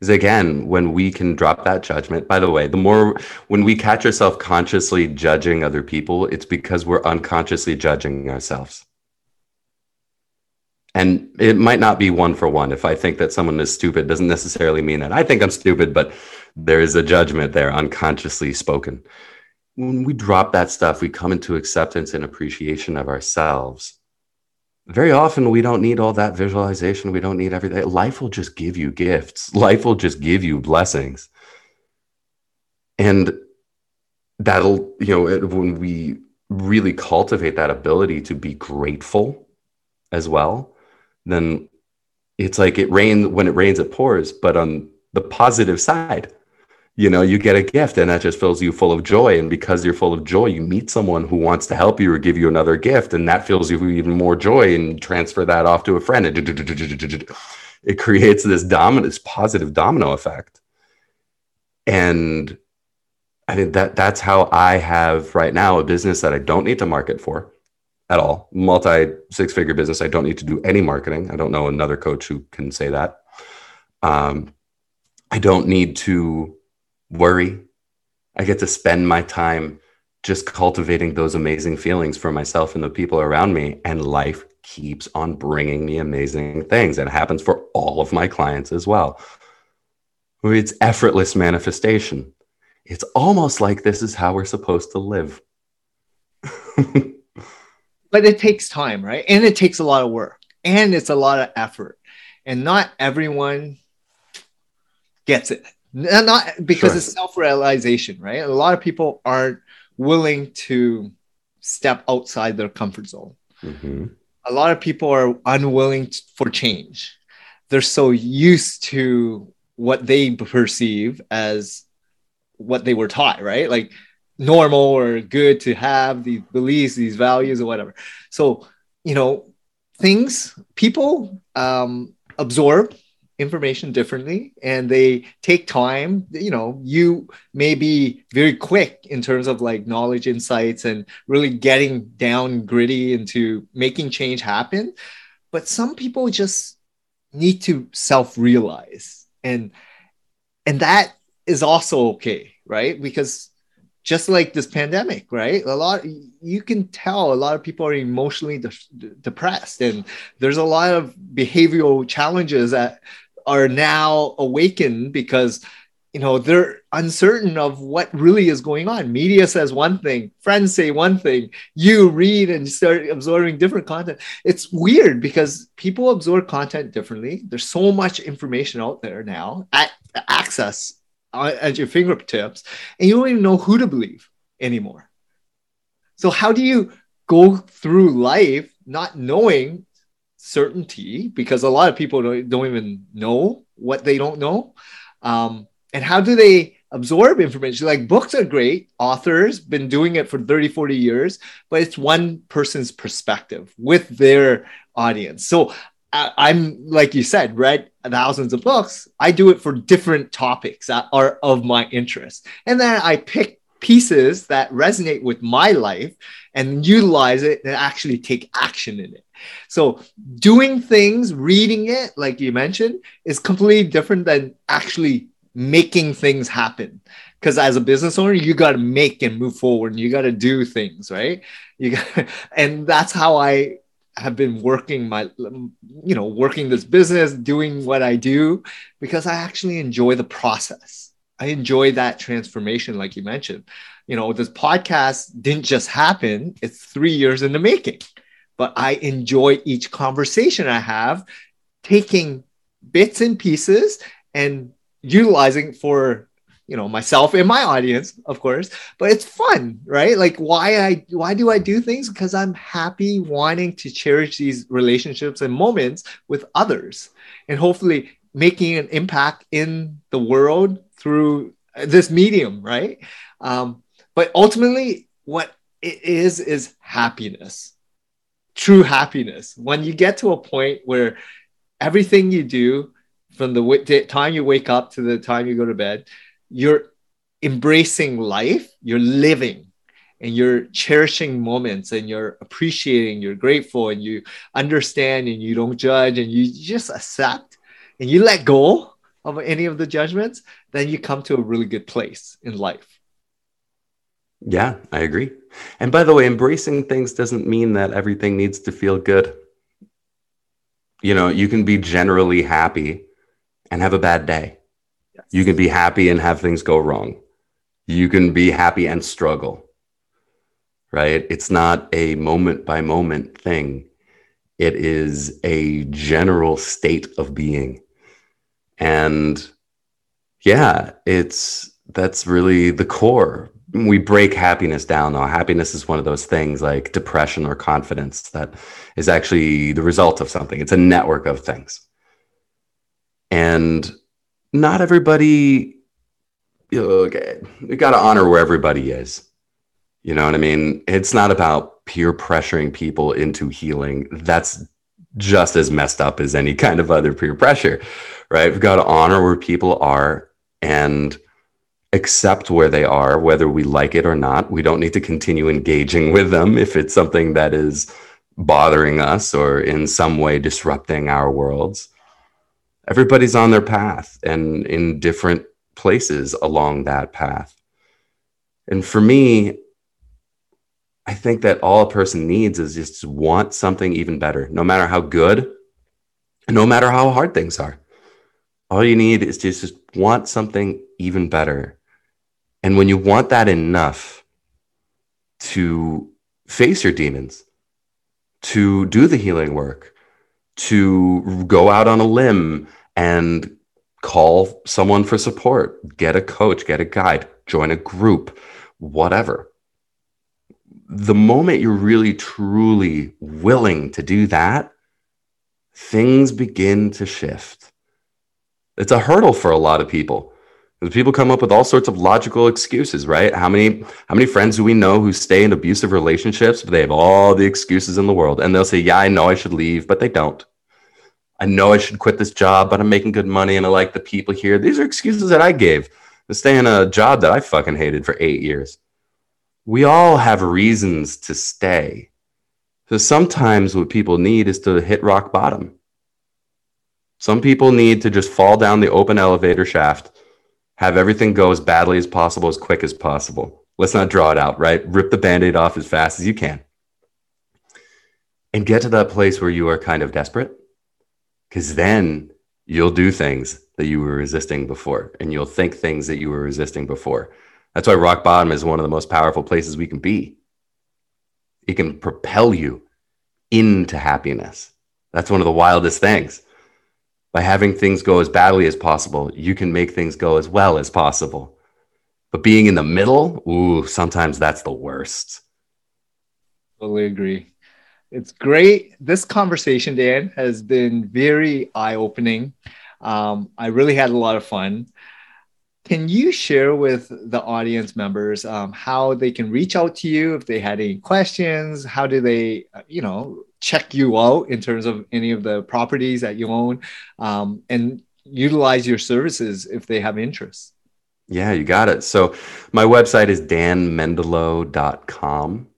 is again, when we can drop that judgment, by the way, the more when we catch ourselves consciously judging other people, it's because we're unconsciously judging ourselves. And it might not be one for one. If I think that someone is stupid, doesn't necessarily mean that I think I'm stupid, but there is a judgment there, unconsciously spoken. When we drop that stuff, we come into acceptance and appreciation of ourselves. Very often we don't need all that visualization. We don't need everything. Life will just give you gifts. Life will just give you blessings. And that'll you know when we really cultivate that ability to be grateful as well then it's like it rains when it rains it pours. But on the positive side you know you get a gift and that just fills you full of joy. And because you're full of joy you meet someone who wants to help you or give you another gift. And that fills you with even more joy and transfer that off to a friend. It creates this dominant this positive domino effect. And i think that that's how i have right now a business that i don't need to market for at all. Multi six figure business. I don't need to do any marketing. I don't know another coach who can say that. Um, i don't need to worry. I get to spend my time just cultivating those amazing feelings for myself and the people around me. And life keeps on bringing me amazing things. And it happens for all of my clients as well. It's effortless manifestation. It's almost like this is how we're supposed to live. but it takes time, right? And it takes a lot of work and it's a lot of effort. And not everyone gets it not because sure. it's self-realization right? A lot of people aren't willing to step outside their comfort zone. Mm-hmm. a lot of people are unwilling for change. They're so used to what they perceive as what they were taught right? Like normal or good to have these beliefs these values or whatever. So you know things people um, absorb information differently and they take time you know you may be very quick in terms of like knowledge insights and really getting down gritty into making change happen but some people just need to self realize and and that is also okay right because just like this pandemic, right? A lot you can tell a lot of people are emotionally de- depressed, and there's a lot of behavioral challenges that are now awakened because you know they're uncertain of what really is going on. Media says one thing friends say one thing you read and start absorbing different content. It's weird because people absorb content differently. There's so much information out there now at access uh, at your fingertips and you don't even know who to believe anymore. So how do you go through life not knowing certainty because a lot of people don't, don't even know what they don't know. Um, and how do they absorb information? Like books are great. Authors been doing it for 30 40 years but it's one person's perspective with their audience. So I, am like you said read thousands of books. I do it for different topics that are of my interest. And then i pick pieces that resonate with my life and utilize it and actually take action in it. So doing things reading it like you mentioned is completely different than actually making things happen. Because as a business owner you got to make and move forward and you got to do things right? You got, and that's how i have been working my you know working this business doing what i do because i actually enjoy the process i enjoy that transformation like you mentioned. You know this podcast didn't just happen it's three years in the making. But i enjoy each conversation i have taking bits and pieces and utilizing for you know myself and my audience of course. But it's fun right? Like why i why do i do things? Because i'm happy wanting to cherish these relationships and moments with others. And hopefully making an impact in the world through this medium right? Um, but ultimately what it is is happiness true happiness. When you get to a point where everything you do from the time you wake up to the time you go to bed, you're embracing life, you're living and you're cherishing moments and you're appreciating, you're grateful and you understand and you don't judge and you just accept and you let go of any of the judgments, then you come to a really good place in life. Yeah, I agree. And by the way, embracing things doesn't mean that everything needs to feel good. You know, you can be generally happy and have a bad day. Yes. You can be happy and have things go wrong. You can be happy and struggle, right? It's not a moment by moment thing, it is a general state of being. And yeah, it's that's really the core. We break happiness down though. Happiness is one of those things like depression or confidence that is actually the result of something. It's a network of things and not everybody okay, you got to honor where everybody is you know what i mean it's not about peer pressuring people into healing that's just as messed up as any kind of other peer pressure right? We've got to honor where people are and accept where they are whether we like it or not. We don't need to continue engaging with them if it's something that is bothering us or in some way disrupting our worlds. Everybody's on their path and in different places along that path. And for me, I think that all a person needs is just want something even better, no matter how good, no matter how hard things are. All you need is just, just want something even better. And when you want that enough to face your demons, to do the healing work, to go out on a limb and call someone for support, get a coach, get a guide, join a group, whatever. The moment you're really truly willing to do that, things begin to shift. It's a hurdle for a lot of people. People come up with all sorts of logical excuses, right? How many how many friends do we know who stay in abusive relationships, but they have all the excuses in the world, and they'll say, "Yeah, I know I should leave," but they don't. I know I should quit this job, but I'm making good money and I like the people here. These are excuses that I gave to stay in a job that I fucking hated for eight years. We all have reasons to stay. So sometimes what people need is to hit rock bottom. Some people need to just fall down the open elevator shaft, have everything go as badly as possible, as quick as possible. Let's not draw it out, right? Rip the band aid off as fast as you can. And get to that place where you are kind of desperate. Because then you'll do things that you were resisting before, and you'll think things that you were resisting before. That's why rock bottom is one of the most powerful places we can be. It can propel you into happiness. That's one of the wildest things. By having things go as badly as possible, you can make things go as well as possible. But being in the middle, ooh, sometimes that's the worst. Totally agree. It's great. This conversation, Dan, has been very eye opening. Um, I really had a lot of fun. Can you share with the audience members um, how they can reach out to you if they had any questions? How do they, uh, you know, check you out in terms of any of the properties that you own um, and utilize your services if they have interest? Yeah, you got it. So my website is danmendilow.com.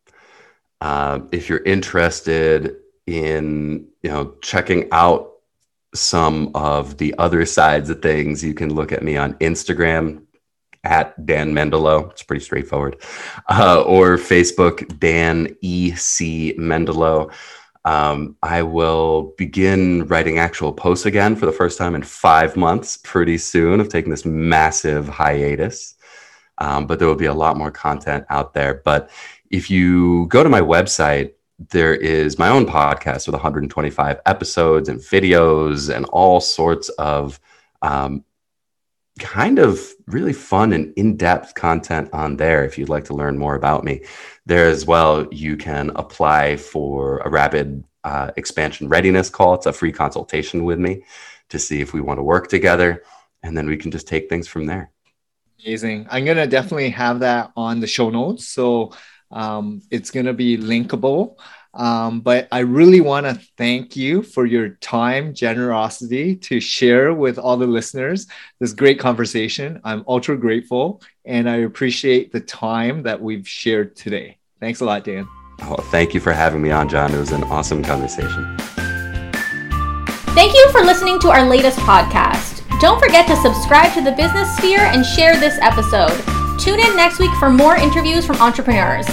Uh, if you're interested in, you know, checking out some of the other sides of things, you can look at me on Instagram at Dan Mendilow. It's pretty straightforward. Uh, or Facebook, Dan E.C. Mendilow. Um, I will begin writing actual posts again for the first time in five months pretty soon. of taking this massive hiatus, um, but there will be a lot more content out there. But if you go to my website, there is my own podcast with 125 episodes and videos and all sorts of um, kind of really fun and in-depth content on there if you'd like to learn more about me. There as well you can apply for a rapid uh, expansion readiness call. It's a free consultation with me to see if we want to work together and then we can just take things from there. Amazing. I'm going to definitely have that on the show notes. So um, it's going to be linkable. Um, but I really want to thank you for your time, generosity to share with all the listeners this great conversation. I'm ultra grateful and I appreciate the time that we've shared today. Thanks a lot, Dan. Oh, thank you for having me on, John. It was an awesome conversation. Thank you for listening to our latest podcast. Don't forget to subscribe to the Business Sphere and share this episode. Tune in next week for more interviews from entrepreneurs.